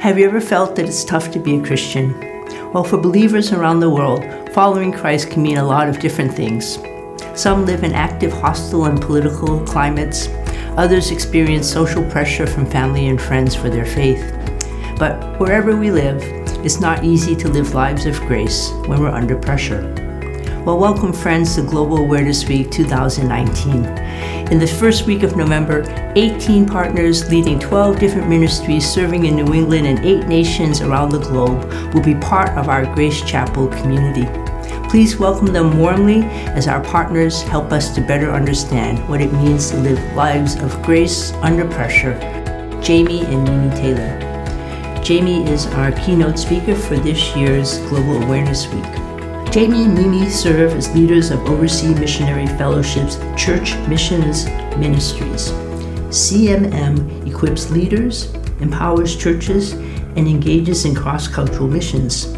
Have you ever felt that it's tough to be a Christian? Well, for believers around the world, following Christ can mean a lot of different things. Some live in active hostile and political climates. Others experience social pressure from family and friends for their faith. But wherever we live, it's not easy to live lives of grace when we're under pressure. Well, welcome, friends, to Global Awareness Week 2019. In the first week of November, 18 partners leading 12 different ministries serving in New England and eight nations around the globe will be part of our Grace Chapel community. Please welcome them warmly as our partners help us to better understand what it means to live lives of grace under pressure. Jamie and Mimi Taylor. Jamie is our keynote speaker for this year's Global Awareness Week. Jamie and Mimi serve as leaders of Overseas Missionary Fellowship's Church Missions Ministries. CMM equips leaders, empowers churches, and engages in cross cultural missions.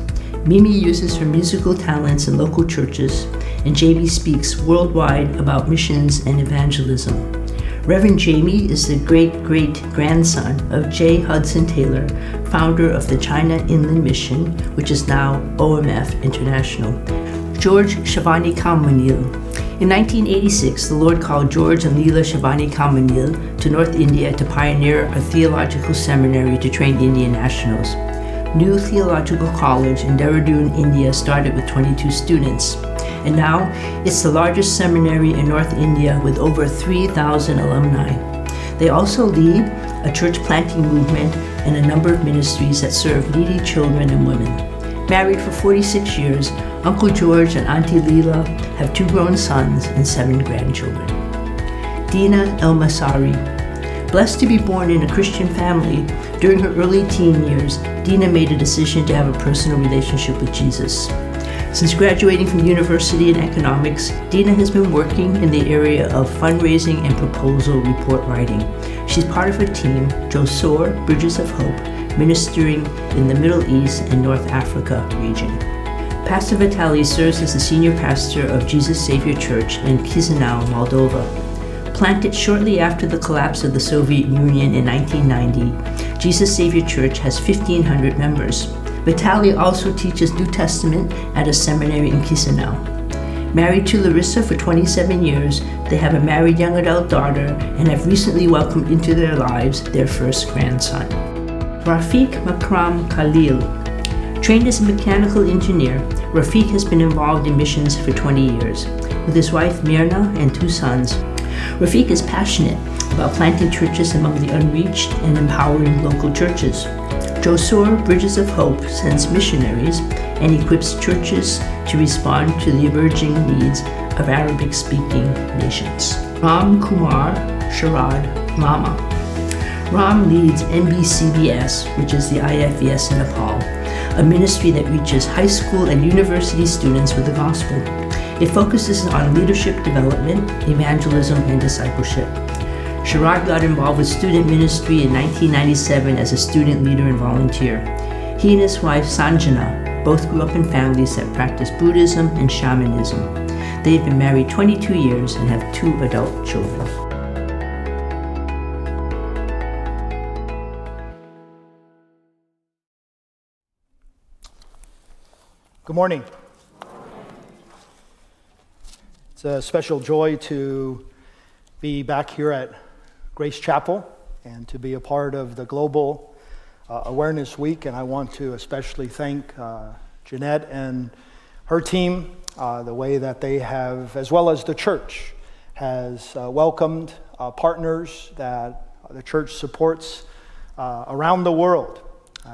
Mimi uses her musical talents in local churches, and Jamie speaks worldwide about missions and evangelism. Reverend Jamie is the great great grandson of J. Hudson Taylor, founder of the China Inland Mission, which is now OMF International. George Chavanikamannil. In 1986, the Lord called George and Leela Chavanikamannil to North India to pioneer a theological seminary to train Indian nationals. New Theological College in Dehradun, India started with 22 students and now it's the largest seminary in North India with over 3,000 alumni. They also lead a church planting movement and a number of ministries that serve needy children and women. Married for 46 years, Uncle George and Auntie Leela have two grown sons and seven grandchildren. Dina El Masari. Blessed to be born in a Christian family, during her early teen years, Dina made a decision to have a personal relationship with Jesus. Since graduating from university in economics, Dina has been working in the area of fundraising and proposal report writing. She's part of a team, Josor Bridges of Hope, ministering in the Middle East and North Africa region. Pastor Vitali serves as the senior pastor of Jesus Savior Church in Chisinau, Moldova. Planted shortly after the collapse of the Soviet Union in 1990, Jesus Savior Church has 1,500 members. Vitali also teaches New Testament at a seminary in Chisinau. Married to Larissa for 27 years, they have a married young adult daughter and have recently welcomed into their lives their first grandson. Rafiq Makram Khalil. Trained as a mechanical engineer, Rafiq has been involved in missions for 20 years. With his wife Mirna and two sons, Rafiq is passionate about planting churches among the unreached and empowering local churches. Josor Bridges of Hope sends missionaries and equips churches to respond to the emerging needs of Arabic speaking nations. Ram Kumar Sharad Lama. Ram leads NBCBS, which is the IFES in Nepal, a ministry that reaches high school and university students with the gospel. It focuses on leadership development, evangelism, and discipleship. Sharad got involved with student ministry in 1997 as a student leader and volunteer. He and his wife Sanjana both grew up in families that practice Buddhism and shamanism. They have been married 22 years and have two adult children. Good morning. It's a special joy to be back here at Grace Chapel and to be a part of the Global uh, Awareness Week. And I want to especially thank uh, Jeanette and her team, uh, the way that they have, as well as the church, has uh, welcomed uh, partners that the church supports uh, around the world.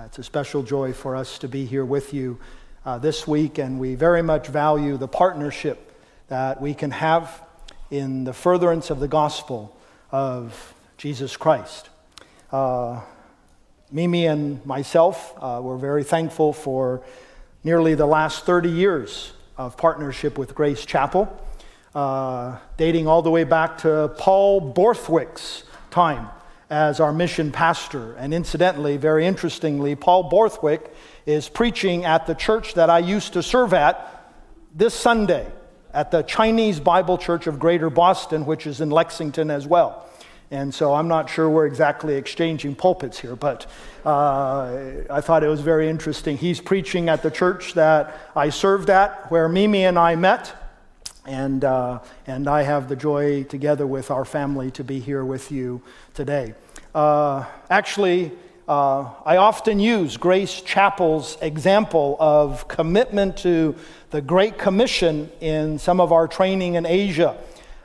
it's a special joy for us to be here with you this week, and we very much value the partnership that we can have in the furtherance of the gospel of Jesus Christ. Uh, Mimi and myself uh, were very thankful for nearly the last 30 years of partnership with Grace Chapel, uh, dating all the way back to Paul Borthwick's time as our mission pastor. And incidentally, very interestingly, Paul Borthwick is preaching at the church that I used to serve at this Sunday at the Chinese Bible Church of Greater Boston, which is in Lexington as well. And so I'm not sure we're exactly exchanging pulpits here, but uh, I thought it was very interesting. He's preaching at the church that I served at, where Mimi and I met. And, uh, and I have the joy, together with our family, to be here with you today. Uh, actually, uh, I often use Grace Chapel's example of commitment to the Great Commission in some of our training in Asia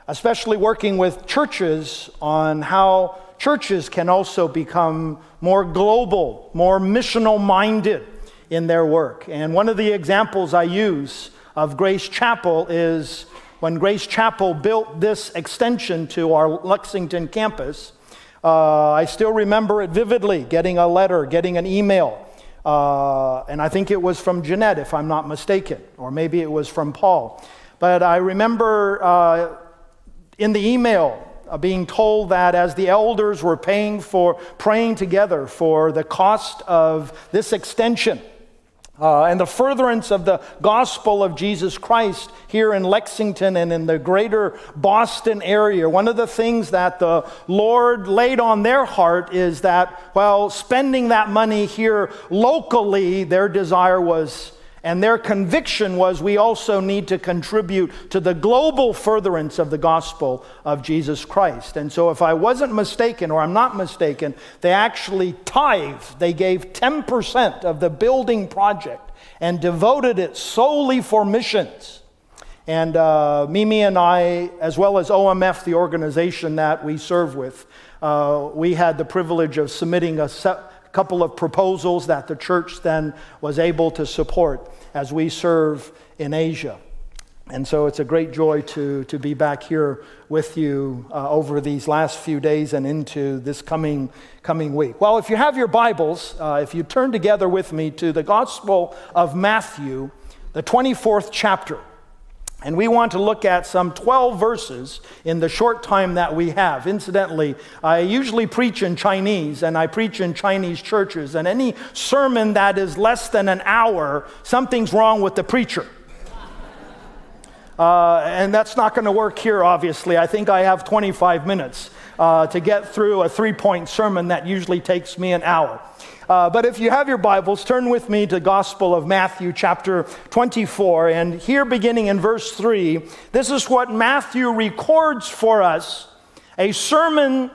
especially working with churches on how churches can also become more global, more missional minded in their work. And one of the examples I use of Grace Chapel is when Grace Chapel built this extension to our Lexington campus. Uh, I still remember it vividly getting a letter, getting an email. Uh, and I think it was from Jeanette, if I'm not mistaken, or maybe it was from Paul. But I remember uh, in the email uh, being told that as the elders were paying for praying together for the cost of this extension uh, and the furtherance of the gospel of Jesus Christ here in Lexington and in the greater Boston area, one of the things that the Lord laid on their heart is that while spending that money here locally, their desire was and their conviction was we also need to contribute to the global furtherance of the gospel of Jesus Christ. And so, if I wasn't mistaken, or I'm not mistaken, they actually tithed. They gave 10% of the building project and devoted it solely for missions. And uh, Mimi and I, as well as OMF, the organization that we serve with, uh, we had the privilege of submitting a couple of proposals that the church then was able to support as we serve in Asia. And so it's a great joy to, to be back here with you uh, over these last few days and into this coming, coming week. Well, if you have your Bibles, uh, if you turn together with me to the Gospel of Matthew, the 24th chapter. And we want to look at some 12 verses in the short time that we have. Incidentally, I usually preach in Chinese and I preach in Chinese churches. And any sermon that is less than an hour, something's wrong with the preacher. Uh, and that's not going to work here, obviously. I think I have 25 minutes uh, to get through a three point sermon that usually takes me an hour. Uh, but if you have your Bibles, turn with me to Gospel of Matthew, chapter 24. And here, beginning in verse 3, this is what Matthew records for us a sermon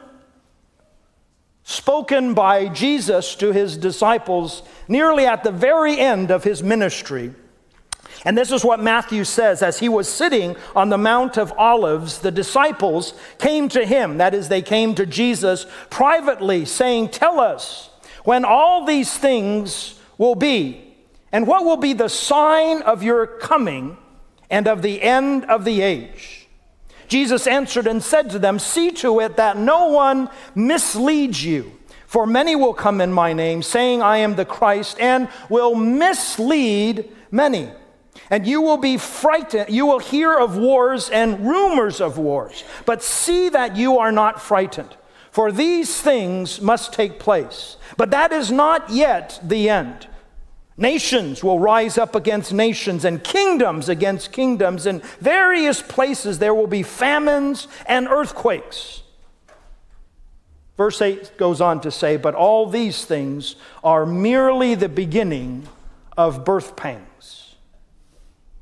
spoken by Jesus to his disciples nearly at the very end of his ministry. And this is what Matthew says as he was sitting on the Mount of Olives, the disciples came to him, that is, they came to Jesus privately, saying, Tell us when all these things will be, and what will be the sign of your coming and of the end of the age? Jesus answered and said to them, See to it that no one misleads you. For many will come in my name, saying, I am the Christ, and will mislead many. And you will be frightened. You will hear of wars and rumors of wars. But see that you are not frightened. For these things must take place. But that is not yet the end. Nations will rise up against nations and kingdoms against kingdoms. In various places there will be famines and earthquakes. Verse 8 goes on to say, But all these things are merely the beginning of birth pangs.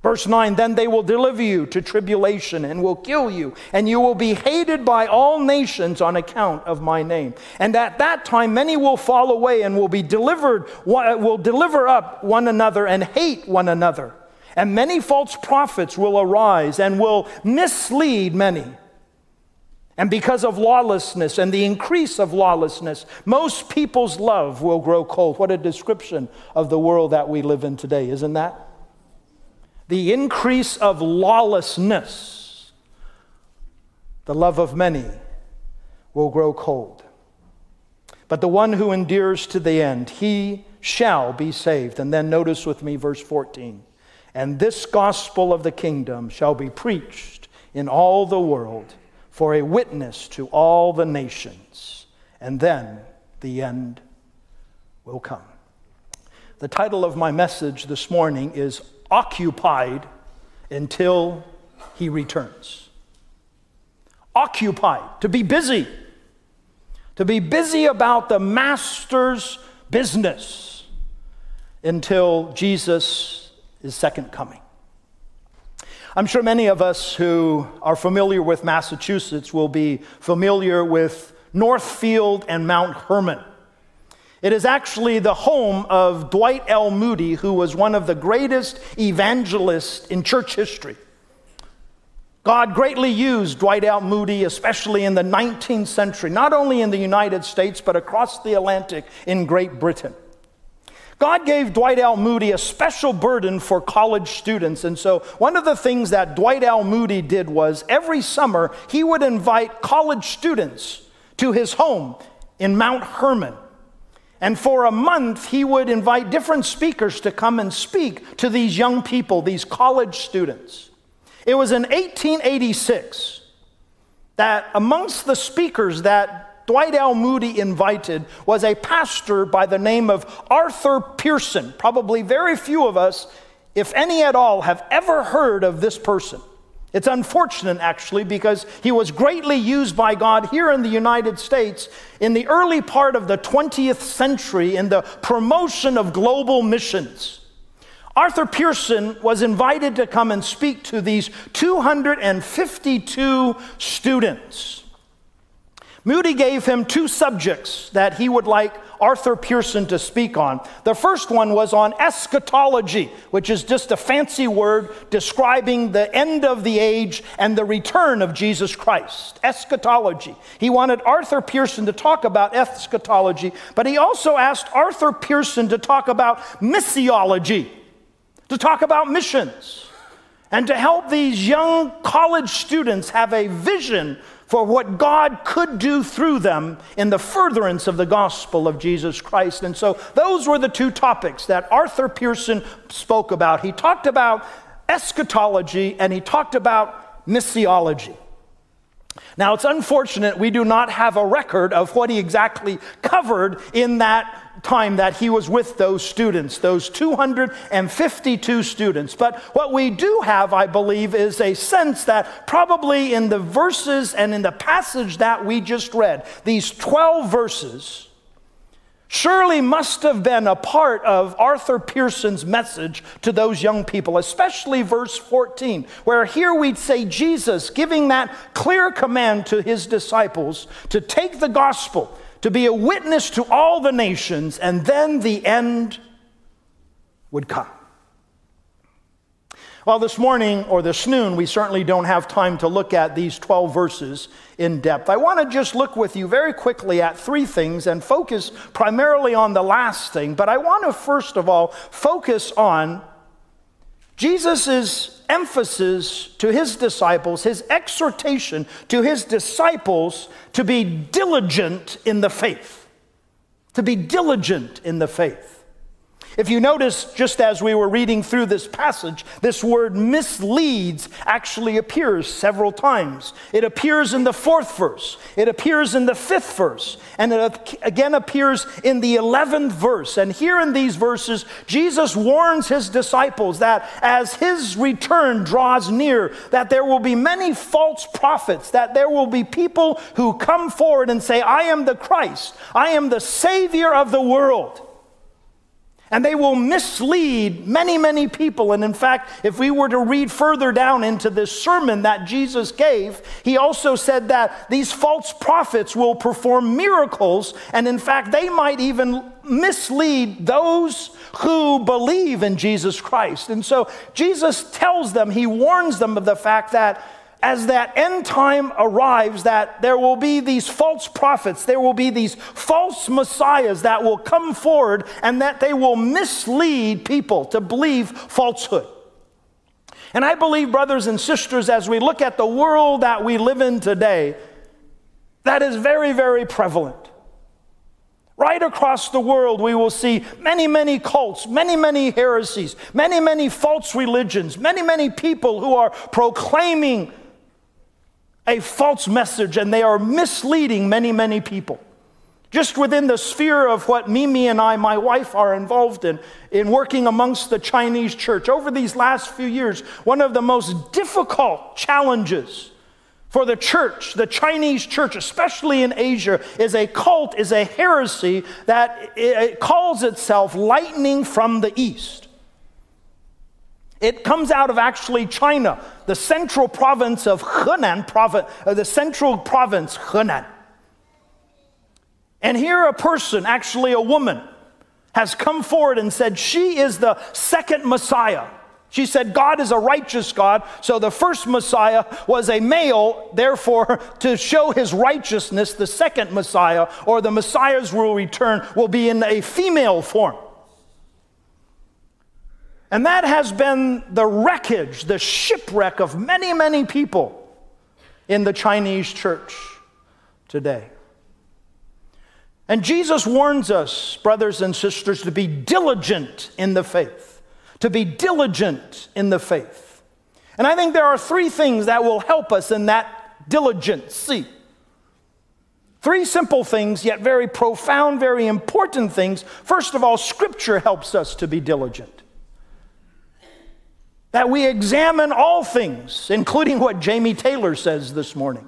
Verse 9, then they will deliver you to tribulation and will kill you, and you will be hated by all nations on account of my name. And at that time, many will fall away and will be delivered, will deliver up one another and hate one another. And many false prophets will arise and will mislead many. And because of lawlessness and the increase of lawlessness, most people's love will grow cold. What a description of the world that we live in today, isn't that? The increase of lawlessness, the love of many will grow cold. But the one who endures to the end, he shall be saved. And then notice with me verse 14. And this gospel of the kingdom shall be preached in all the world for a witness to all the nations. And then the end will come. The title of my message this morning is occupied until he returns. Occupied, to be busy, to be busy about the master's business until Jesus' is second coming. I'm sure many of us who are familiar with Massachusetts will be familiar with Northfield and Mount Hermon. It is actually the home of Dwight L. Moody, who was one of the greatest evangelists in church history. God greatly used Dwight L. Moody, especially in the 19th century, not only in the United States, but across the Atlantic in Great Britain. God gave Dwight L. Moody a special burden for college students. And so, one of the things that Dwight L. Moody did was every summer he would invite college students to his home in Mount Hermon. And for a month, he would invite different speakers to come and speak to these young people, these college students. It was in 1886 that amongst the speakers that Dwight L. Moody invited was a pastor by the name of Arthur Pierson. Probably very few of us, if any at all, have ever heard of this person. It's unfortunate, actually, because he was greatly used by God here in the United States in the early part of the 20th century in the promotion of global missions. Arthur Pierson was invited to come and speak to these 252 students. Moody gave him two subjects that he would like Arthur Pierson to speak on. The first one was on eschatology, which is just a fancy word describing the end of the age and the return of Jesus Christ. Eschatology. He wanted Arthur Pierson to talk about eschatology, but he also asked Arthur Pierson to talk about missiology, to talk about missions, and to help these young college students have a vision for what God could do through them in the furtherance of the gospel of Jesus Christ. And so those were the two topics that Arthur Pierson spoke about. He talked about eschatology and he talked about missiology. Now, it's unfortunate we do not have a record of what he exactly covered in that time that he was with those students, those 252 students. But what we do have, I believe, is a sense that probably in the verses and in the passage that we just read, these 12 verses, surely must have been a part of Arthur Pierson's message to those young people, especially verse 14, where here we'd say Jesus giving that clear command to his disciples to take the gospel to be a witness to all the nations, and then the end would come. Well, this morning or this noon, we certainly don't have time to look at these 12 verses in depth. I want to just look with you very quickly at three things and focus primarily on the last thing. But I want to first of all focus on Jesus' emphasis to his disciples, his exhortation to his disciples to be diligent in the faith. To be diligent in the faith. If you notice, just as we were reading through this passage, this word misleads actually appears several times. It appears in the fourth verse, it appears in the fifth verse, and it again appears in the eleventh verse. And here in these verses, Jesus warns his disciples that as his return draws near, that there will be many false prophets, that there will be people who come forward and say, I am the Christ, I am the Savior of the world. And they will mislead many, many people. And in fact, if we were to read further down into this sermon that Jesus gave, he also said that these false prophets will perform miracles. And in fact, they might even mislead those who believe in Jesus Christ. And so Jesus tells them, he warns them of the fact that as that end time arrives, that there will be these false prophets, there will be these false messiahs that will come forward and that they will mislead people to believe falsehood. And I believe, brothers and sisters, as we look at the world that we live in today, that is very, very prevalent. Right across the world, we will see many, many cults, many, many heresies, many, many false religions, many, many people who are proclaiming a false message and they are misleading many, many people. Just within the sphere of what Mimi and I, my wife, are involved in, in working amongst the Chinese church over these last few years, one of the most difficult challenges For the church, the Chinese church, especially in Asia, is a cult, is a heresy that it calls itself lightning from the east. It comes out of actually China, the central province of Henan, province, uh, the central province, Henan. And here a person, actually a woman, has come forward and said she is the second Messiah. She said, God is a righteous God. So the first Messiah was a male. Therefore, to show his righteousness, the second Messiah, or the Messiah's will return, will be in a female form. And that has been the wreckage, the shipwreck of many, many people in the Chinese church today. And Jesus warns us, brothers and sisters, to be diligent in the faith, to be diligent in the faith. And I think there are three things that will help us in that diligence. See, three simple things, yet very profound, very important things. First of all, Scripture helps us to be diligent. That we examine all things, including what Jamie Taylor says this morning.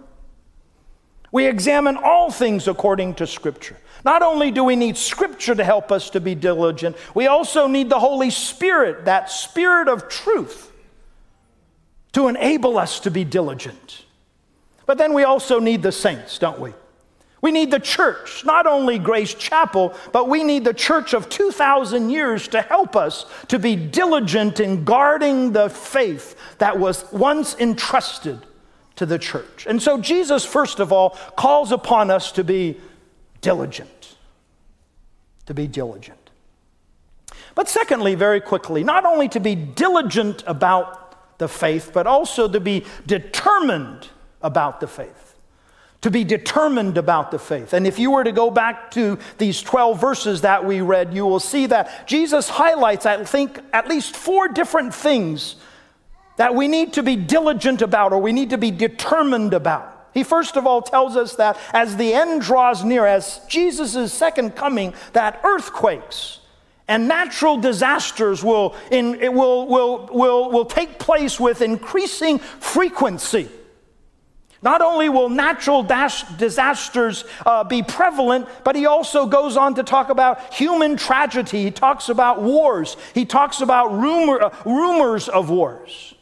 We examine all things according to Scripture. Not only do we need Scripture to help us to be diligent, we also need the Holy Spirit, that Spirit of truth, to enable us to be diligent. But then we also need the saints, don't we? We need the church, not only Grace Chapel, but we need the church of 2,000 years to help us to be diligent in guarding the faith that was once entrusted to the church. And so Jesus, first of all, calls upon us to be diligent. To be diligent. But secondly, very quickly, not only to be diligent about the faith, but also to be determined about the faith. To be determined about the faith. And if you were to go back to these 12 verses that we read, you will see that Jesus highlights, I think, at least four different things that we need to be diligent about or we need to be determined about. He first of all tells us that as the end draws near, as Jesus' second coming, that earthquakes and natural disasters will, in, will, will, will, will take place with increasing frequency. Not only will natural disasters uh, be prevalent, but he also goes on to talk about human tragedy. He talks about wars. He talks about rumor, uh, rumors of wars.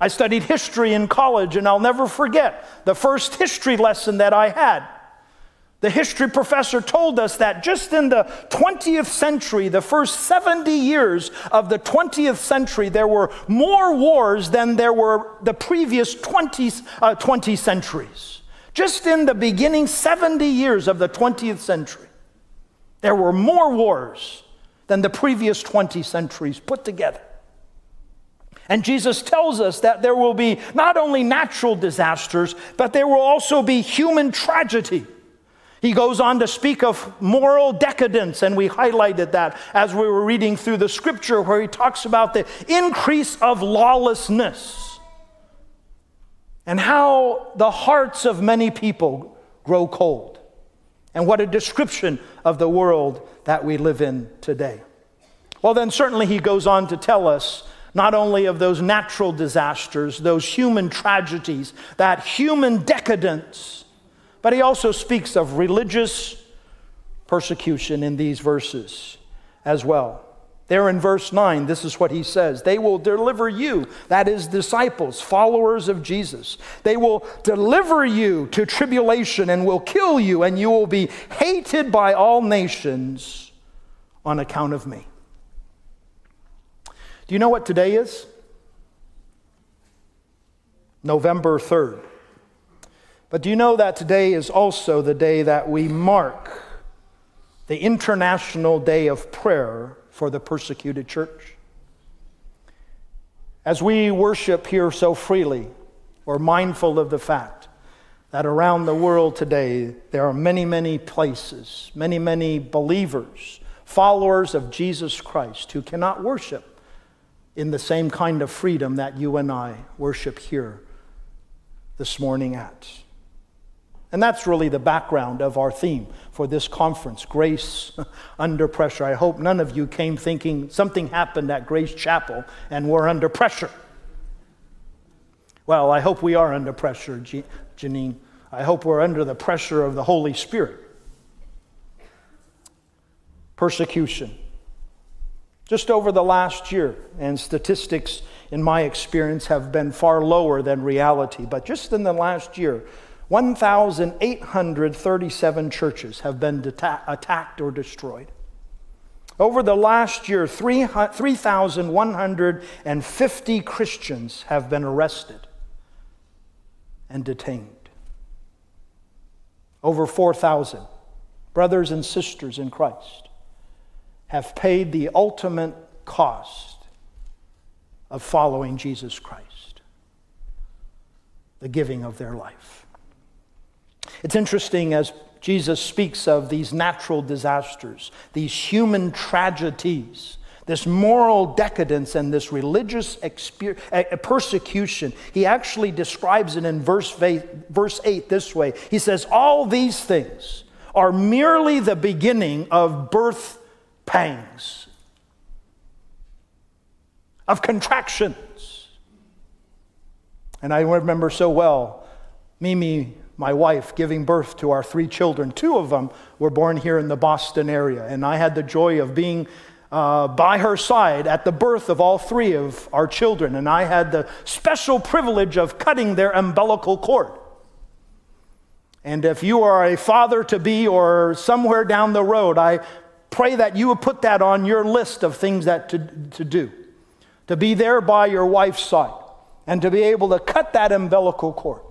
I studied history in college, and I'll never forget the first history lesson that I had. The history professor told us that just in the 20th century, the first 70 years of the 20th century, there were more wars than there were the previous 20, uh, 20 centuries. Just in the beginning 70 years of the 20th century, there were more wars than the previous 20 centuries put together. And Jesus tells us that there will be not only natural disasters, but there will also be human tragedy. He goes on to speak of moral decadence, and we highlighted that as we were reading through the scripture, where he talks about the increase of lawlessness and how the hearts of many people grow cold. And what a description of the world that we live in today. Well, then, certainly, he goes on to tell us not only of those natural disasters, those human tragedies, that human decadence, but he also speaks of religious persecution in these verses as well. There in verse 9, this is what he says They will deliver you, that is, disciples, followers of Jesus. They will deliver you to tribulation and will kill you, and you will be hated by all nations on account of me. Do you know what today is? November 3rd. But do you know that today is also the day that we mark the International Day of Prayer for the Persecuted Church? As we worship here so freely, we're mindful of the fact that around the world today there are many, many places, many, many believers, followers of Jesus Christ who cannot worship in the same kind of freedom that you and I worship here this morning at. And that's really the background of our theme for this conference Grace Under Pressure. I hope none of you came thinking something happened at Grace Chapel and we're under pressure. Well, I hope we are under pressure, Janine. I hope we're under the pressure of the Holy Spirit. Persecution. Just over the last year, and statistics in my experience have been far lower than reality, but just in the last year, 1,837 churches have been deta- attacked or destroyed. Over the last year, 3,150 Christians have been arrested and detained. Over 4,000 brothers and sisters in Christ have paid the ultimate cost of following Jesus Christ, the giving of their life. It's interesting as Jesus speaks of these natural disasters, these human tragedies, this moral decadence and this religious eh, persecution. He actually describes it in verse, verse 8 this way He says, All these things are merely the beginning of birth pangs, of contractions. And I remember so well Mimi, my wife, giving birth to our three children. Two of them were born here in the Boston area, and I had the joy of being uh, by her side at the birth of all three of our children, and I had the special privilege of cutting their umbilical cord. And if you are a father to be or somewhere down the road, I pray that you would put that on your list of things that to, to do. To be there by your wife's side and to be able to cut that umbilical cord.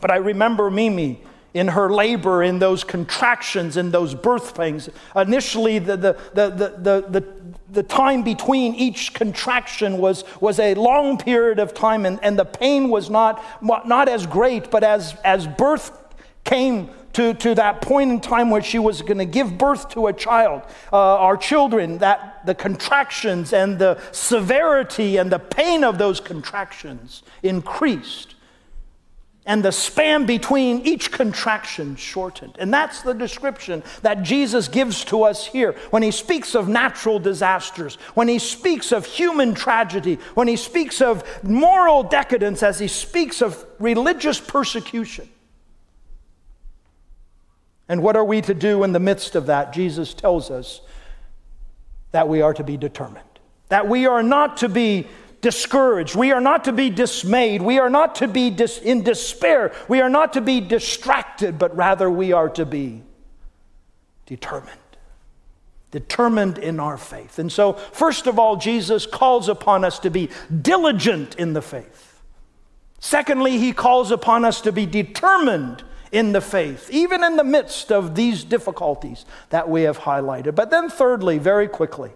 But I remember Mimi in her labor, in those contractions, in those birth pangs. Initially, the, the, the, the, the, the, time between each contraction was, was a long period of time, and, and the pain was not, not as great, but as, as birth came to, to that point in time where she was going to give birth to a child, uh, our children, that the contractions and the severity and the pain of those contractions increased and the span between each contraction shortened. And that's the description that Jesus gives to us here when he speaks of natural disasters, when he speaks of human tragedy, when he speaks of moral decadence, as he speaks of religious persecution. And what are we to do in the midst of that? Jesus tells us that we are to be determined, that we are not to be discouraged. We are not to be dismayed. We are not to be dis- in despair. We are not to be distracted, but rather we are to be determined. Determined in our faith. And so, first of all, Jesus calls upon us to be diligent in the faith. Secondly, he calls upon us to be determined in the faith, even in the midst of these difficulties that we have highlighted. But then, thirdly, very quickly,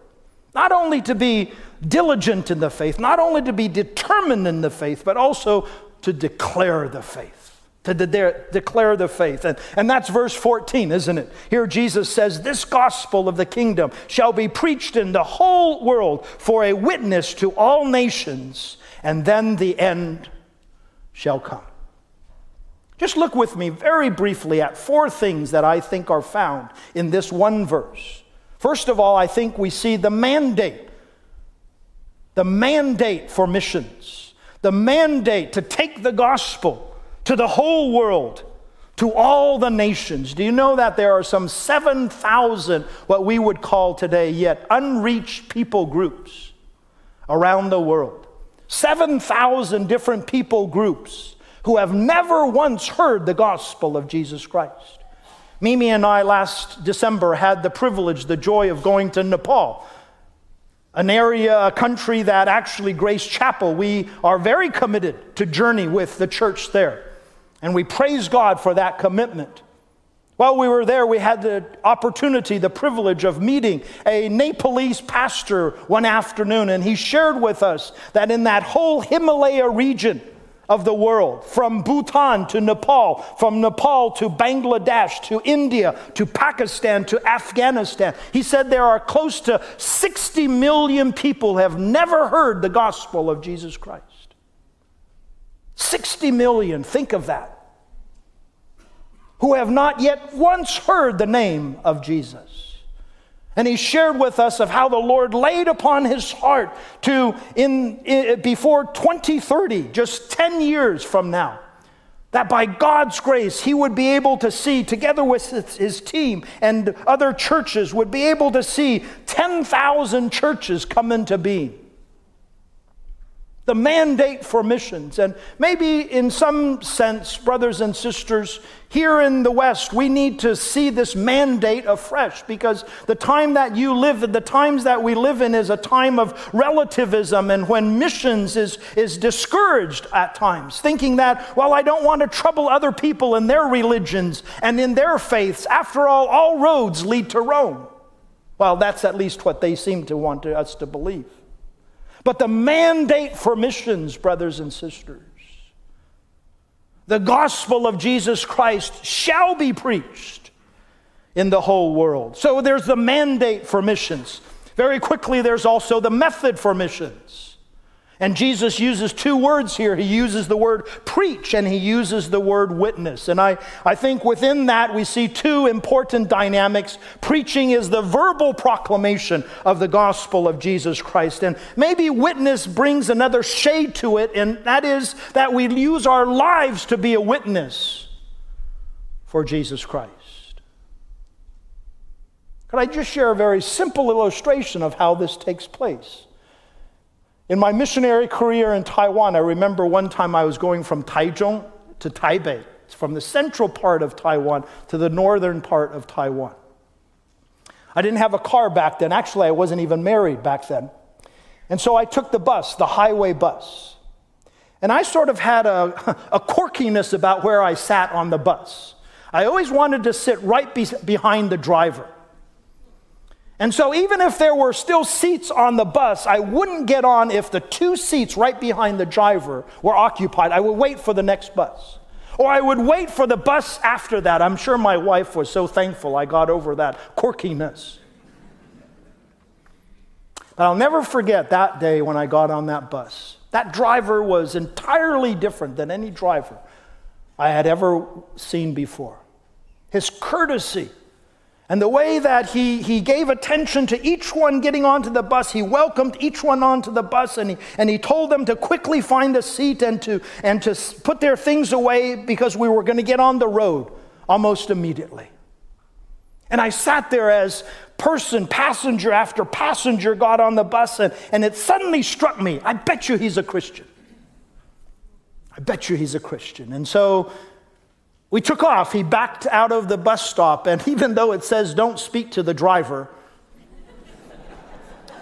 not only to be diligent in the faith, not only to be determined in the faith, but also to declare the faith. To de- declare the faith. And, and that's verse 14, isn't it? Here Jesus says, This gospel of the kingdom shall be preached in the whole world for a witness to all nations, and then the end shall come. Just look with me very briefly at four things that I think are found in this one verse. First of all, I think we see the mandate the mandate for missions, the mandate to take the gospel to the whole world, to all the nations. Do you know that there are some 7,000, what we would call today yet unreached people groups around the world? 7,000 different people groups who have never once heard the gospel of Jesus Christ. Mimi and I last December had the privilege, the joy of going to Nepal an area, a country that actually, Grace Chapel, we are very committed to journey with the church there. And we praise God for that commitment. While we were there, we had the opportunity, the privilege of meeting a Nepalese pastor one afternoon, and he shared with us that in that whole Himalaya region, of the world, from Bhutan to Nepal, from Nepal to Bangladesh to India to Pakistan to Afghanistan. He said there are close to 60 million people have never heard the gospel of Jesus Christ. 60 million, think of that, who have not yet once heard the name of Jesus. And he shared with us of how the Lord laid upon his heart to, in, in, before 2030, just 10 years from now, that by God's grace, he would be able to see, together with his team and other churches, would be able to see 10,000 churches come into being the mandate for missions. And maybe in some sense, brothers and sisters, here in the West, we need to see this mandate afresh because the time that you live in, the times that we live in, is a time of relativism and when missions is, is discouraged at times, thinking that, well, I don't want to trouble other people in their religions and in their faiths. After all, all roads lead to Rome. Well, that's at least what they seem to want us to believe. But the mandate for missions, brothers and sisters, the gospel of Jesus Christ shall be preached in the whole world. So there's the mandate for missions. Very quickly, there's also the method for missions. And Jesus uses two words here. He uses the word preach and he uses the word witness. And I, I think within that we see two important dynamics. Preaching is the verbal proclamation of the gospel of Jesus Christ. And maybe witness brings another shade to it, and that is that we use our lives to be a witness for Jesus Christ. Could I just share a very simple illustration of how this takes place? In my missionary career in Taiwan, I remember one time I was going from Taichung to Taipei. It's from the central part of Taiwan to the northern part of Taiwan. I didn't have a car back then. Actually, I wasn't even married back then. And so I took the bus, the highway bus. And I sort of had a, a quirkiness about where I sat on the bus. I always wanted to sit right be- behind the driver. And so, even if there were still seats on the bus, I wouldn't get on if the two seats right behind the driver were occupied. I would wait for the next bus. Or I would wait for the bus after that. I'm sure my wife was so thankful I got over that quirkiness. But I'll never forget that day when I got on that bus. That driver was entirely different than any driver I had ever seen before. His courtesy, and the way that he, he gave attention to each one getting onto the bus, he welcomed each one onto the bus and he, and he told them to quickly find a seat and to, and to put their things away because we were going to get on the road almost immediately. And I sat there as person, passenger after passenger got on the bus, and, and it suddenly struck me I bet you he's a Christian. I bet you he's a Christian. And so we took off. He backed out of the bus stop, and even though it says don't speak to the driver,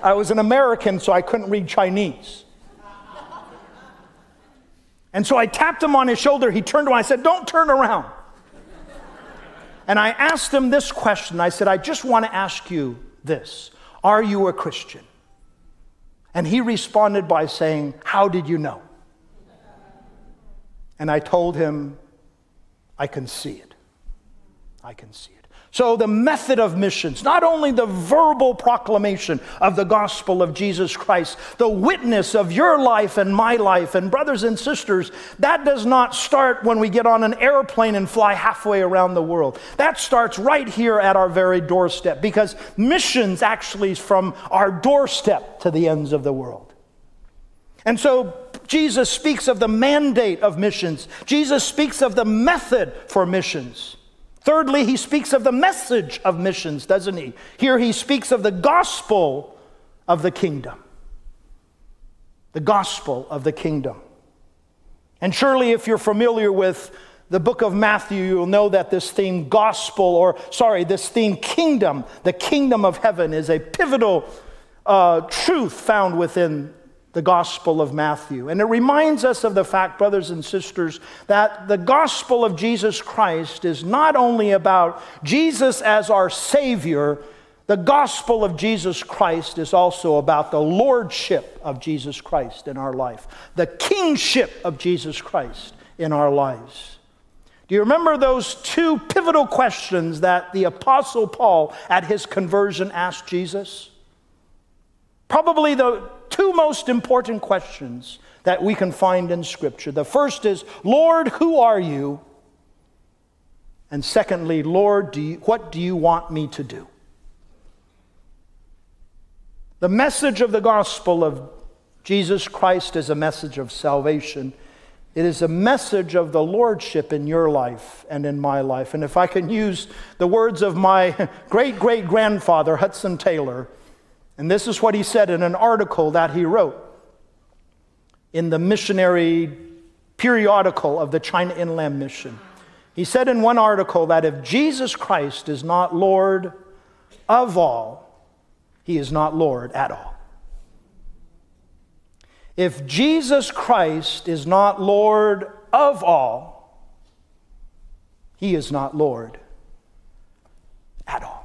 I was an American, so I couldn't read Chinese. And so I tapped him on his shoulder. He turned around. I said, Don't turn around. And I asked him this question I said, I just want to ask you this Are you a Christian? And he responded by saying, How did you know? And I told him, I can see it. I can see it. So, the method of missions, not only the verbal proclamation of the gospel of Jesus Christ, the witness of your life and my life, and brothers and sisters, that does not start when we get on an airplane and fly halfway around the world. That starts right here at our very doorstep because missions actually is from our doorstep to the ends of the world. And so, Jesus speaks of the mandate of missions. Jesus speaks of the method for missions. Thirdly, he speaks of the message of missions, doesn't he? Here he speaks of the gospel of the kingdom. The gospel of the kingdom. And surely, if you're familiar with the book of Matthew, you'll know that this theme, gospel, or sorry, this theme, kingdom, the kingdom of heaven, is a pivotal uh, truth found within the Gospel of Matthew. And it reminds us of the fact, brothers and sisters, that the gospel of Jesus Christ is not only about Jesus as our Savior, the gospel of Jesus Christ is also about the lordship of Jesus Christ in our life, the kingship of Jesus Christ in our lives. Do you remember those two pivotal questions that the Apostle Paul at his conversion asked Jesus? Probably the two most important questions that we can find in Scripture. The first is, Lord, who are you? And secondly, Lord, do you, what do you want me to do? The message of the gospel of Jesus Christ is a message of salvation. It is a message of the lordship in your life and in my life. And if I can use the words of my great great grandfather, Hudson Taylor, and this is what he said in an article that he wrote in the missionary periodical of the China Inland Mission. He said in one article that if Jesus Christ is not Lord of all, he is not Lord at all. If Jesus Christ is not Lord of all, he is not Lord at all.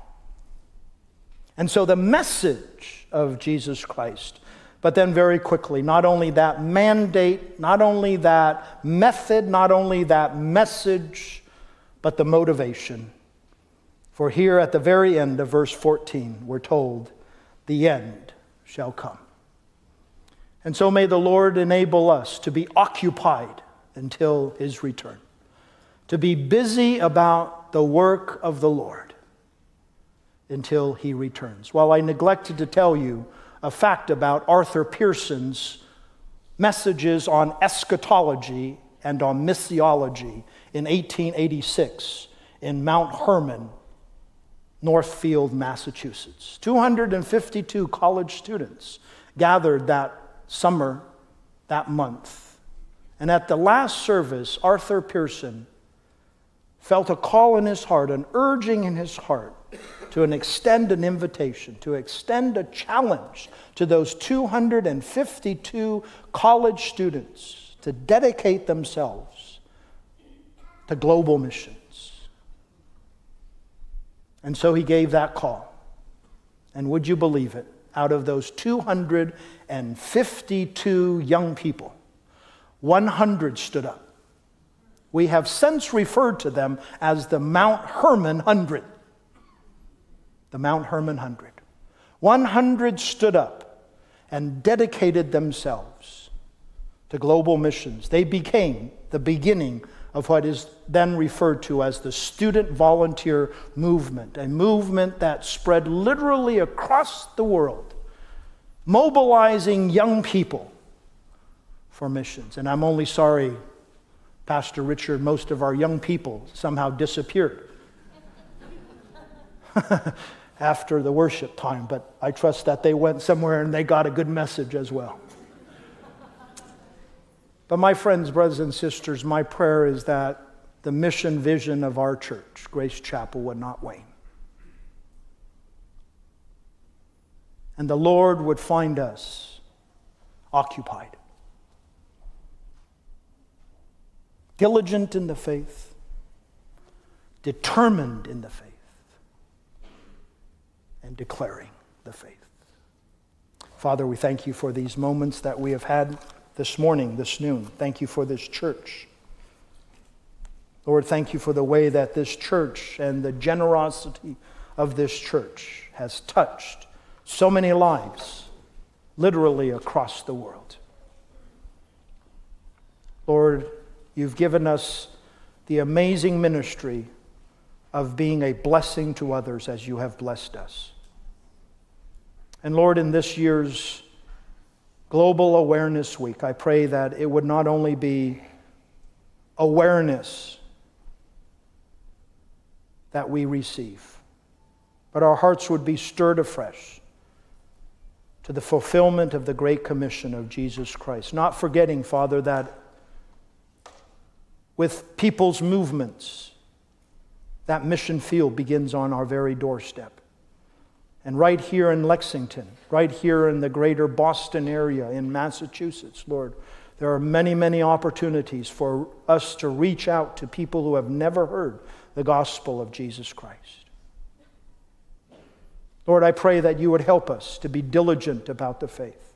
And so the message of Jesus Christ but then, very quickly, not only that mandate, not only that method, not only that message, but the motivation. For here at the very end of verse 14, we're told, the end shall come. And so may the Lord enable us to be occupied until his return, to be busy about the work of the Lord until he returns. While I neglected to tell you, a fact about Arthur Pierson's messages on eschatology and on missiology in 1886 in Mount Hermon, Northfield, Massachusetts. 252 college students gathered that summer, that month. And at the last service, Arthur Pierson felt a call in his heart, an urging in his heart to an extend an invitation, to extend a challenge to those 252 college students to dedicate themselves to global missions. And so he gave that call. And would you believe it? Out of those 252 young people, 100 stood up. We have since referred to them as the Mount Hermon Hundred the Mount Hermon 100. 100 stood up and dedicated themselves to global missions. They became the beginning of what is then referred to as the student volunteer movement, a movement that spread literally across the world, mobilizing young people for missions. And I'm only sorry, Pastor Richard, most of our young people somehow disappeared. after the worship time, but I trust that they went somewhere and they got a good message as well. But, my friends, brothers, and sisters, my prayer is that the mission vision of our church, Grace Chapel, would not wane. And the Lord would find us occupied, diligent in the faith, determined in the faith and declaring the faith. Father, we thank you for these moments that we have had this morning, this noon. Thank you for this church. Lord, thank you for the way that this church and the generosity of this church has touched so many lives, literally across the world. Lord, you've given us the amazing ministry of being a blessing to others as you have blessed us. And Lord, in this year's Global Awareness Week, I pray that it would not only be awareness that we receive, but our hearts would be stirred afresh to the fulfillment of the Great Commission of Jesus Christ. Not forgetting, Father, that with people's movements, that mission field begins on our very doorstep. And right here in Lexington, right here in the greater Boston area in Massachusetts, Lord, there are many, many opportunities for us to reach out to people who have never heard the gospel of Jesus Christ. Lord, I pray that you would help us to be diligent about the faith.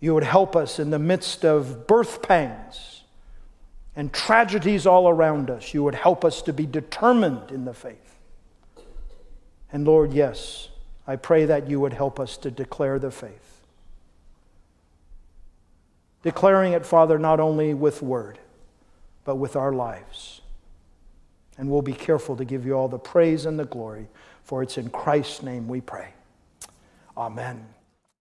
You would help us in the midst of birth pangs and tragedies all around us. You would help us to be determined in the faith. And Lord, yes, I pray that you would help us to declare the faith. Declaring it, Father, not only with word, but with our lives. And we'll be careful to give you all the praise and the glory, for it's in Christ's name we pray. Amen.